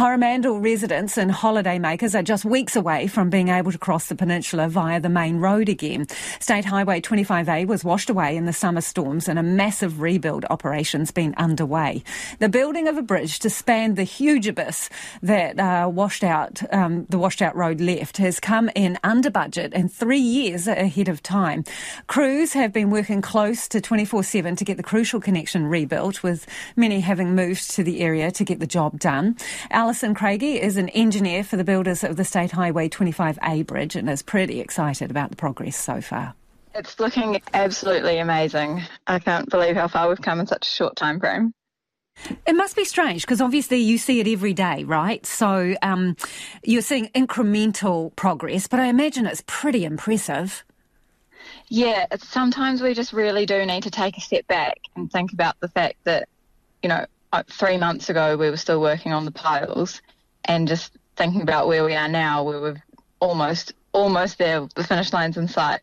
Coromandel residents and holidaymakers are just weeks away from being able to cross the peninsula via the main road again. State Highway 25A was washed away in the summer storms and a massive rebuild operation's been underway. The building of a bridge to span the huge abyss that uh, washed out um, the washed out road left has come in under budget and three years ahead of time. Crews have been working close to 24/7 to get the crucial connection rebuilt, with many having moved to the area to get the job done. Alison Craigie is an engineer for the builders of the State Highway 25A bridge and is pretty excited about the progress so far. It's looking absolutely amazing. I can't believe how far we've come in such a short time frame. It must be strange because obviously you see it every day, right? So um, you're seeing incremental progress, but I imagine it's pretty impressive. Yeah, sometimes we just really do need to take a step back and think about the fact that, you know, uh, three months ago we were still working on the piles and just thinking about where we are now, we were almost almost there, the finish line's in sight.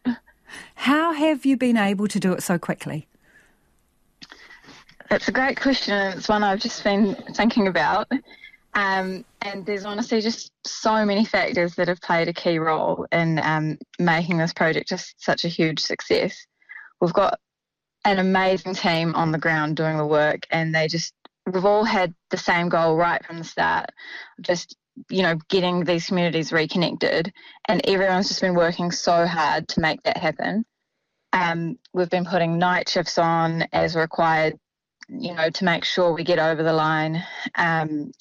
How have you been able to do it so quickly? It's a great question. It's one I've just been thinking about. Um, and there's honestly just so many factors that have played a key role in um, making this project just such a huge success. We've got an amazing team on the ground doing the work, and they just, we've all had the same goal right from the start, just, you know, getting these communities reconnected. And everyone's just been working so hard to make that happen. Um, we've been putting night shifts on as required you know, to make sure we get over the line. Um,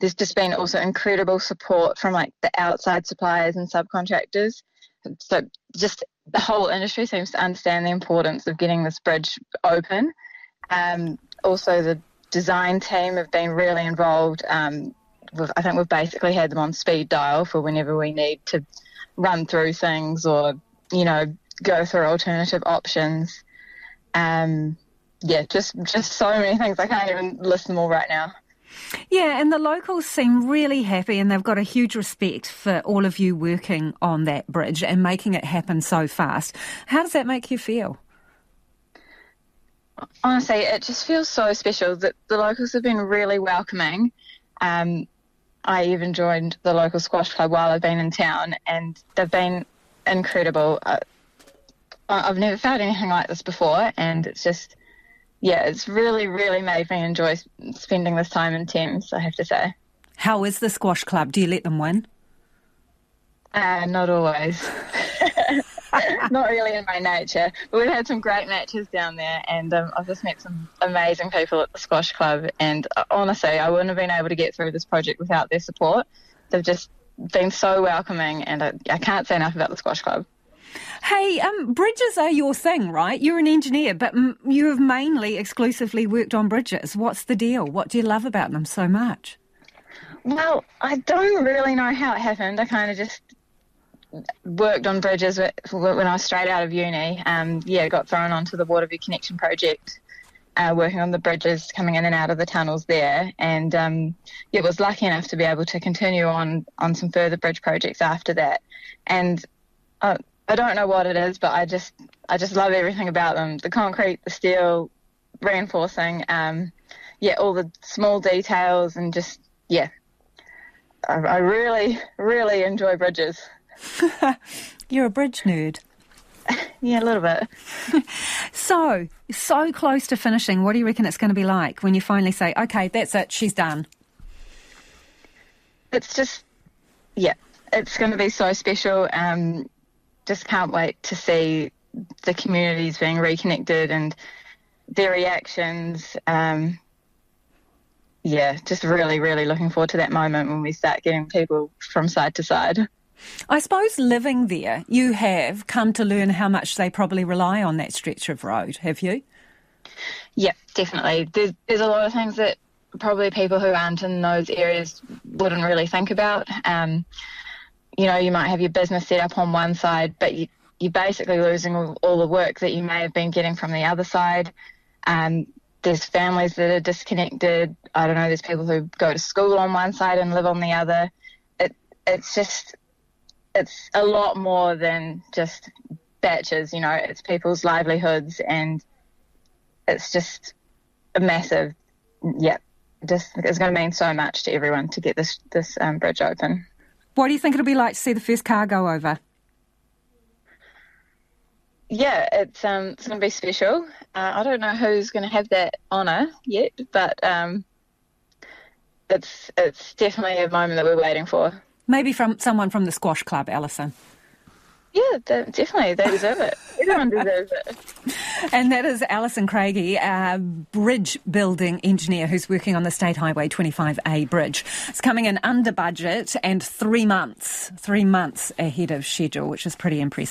there's just been also incredible support from like the outside suppliers and subcontractors. So just the whole industry seems to understand the importance of getting this bridge open. Um, also, the design team have been really involved. Um, I think we've basically had them on speed dial for whenever we need to run through things or, you know, go through alternative options. Um, yeah, just just so many things. I can't even list them all right now. Yeah, and the locals seem really happy and they've got a huge respect for all of you working on that bridge and making it happen so fast. How does that make you feel? Honestly, it just feels so special that the locals have been really welcoming. Um, I even joined the local squash club while I've been in town, and they've been incredible. Uh, I've never felt anything like this before, and it's just yeah, it's really, really made me enjoy spending this time in Thames, I have to say. How is the squash club? Do you let them win? Uh, not always. not really in my nature. But we've had some great matches down there, and um, I've just met some amazing people at the squash club. And uh, honestly, I wouldn't have been able to get through this project without their support. They've just been so welcoming, and I, I can't say enough about the squash club. Hey, um, bridges are your thing, right? You're an engineer, but m- you have mainly exclusively worked on bridges. What's the deal? What do you love about them so much? Well, I don't really know how it happened. I kind of just worked on bridges when I was straight out of uni. Um, yeah, got thrown onto the Waterview Connection project, uh, working on the bridges coming in and out of the tunnels there, and um, yeah, was lucky enough to be able to continue on on some further bridge projects after that. And uh, I don't know what it is, but I just I just love everything about them. The concrete, the steel, reinforcing, um, yeah, all the small details, and just yeah, I, I really really enjoy bridges. You're a bridge nerd. yeah, a little bit. so, so close to finishing. What do you reckon it's going to be like when you finally say, "Okay, that's it, she's done"? It's just, yeah, it's going to be so special. Um, just can't wait to see the communities being reconnected and their reactions. Um, yeah, just really, really looking forward to that moment when we start getting people from side to side. I suppose living there, you have come to learn how much they probably rely on that stretch of road, have you? Yeah, definitely. There's, there's a lot of things that probably people who aren't in those areas wouldn't really think about. Um, you know, you might have your business set up on one side, but you, you're basically losing all, all, the work that you may have been getting from the other side. Um, there's families that are disconnected. I don't know. There's people who go to school on one side and live on the other. It, it's just, it's a lot more than just baches. You know, it's people's livelihoods, and it's just a massive, yeah, just it's going to mean so much to everyone to get this this um, bridge open. What do you think it'll be like to see the first car go over? Yeah, it's um, it's going to be special. Uh, I don't know who's going to have that honour yet, but um, it's it's definitely a moment that we're waiting for. Maybe from someone from the squash club, Alison. Yeah, definitely. They deserve it. Everyone deserves it. And that is Alison Craigie, a bridge building engineer who's working on the State Highway 25A bridge. It's coming in under budget and three months, three months ahead of schedule, which is pretty impressive.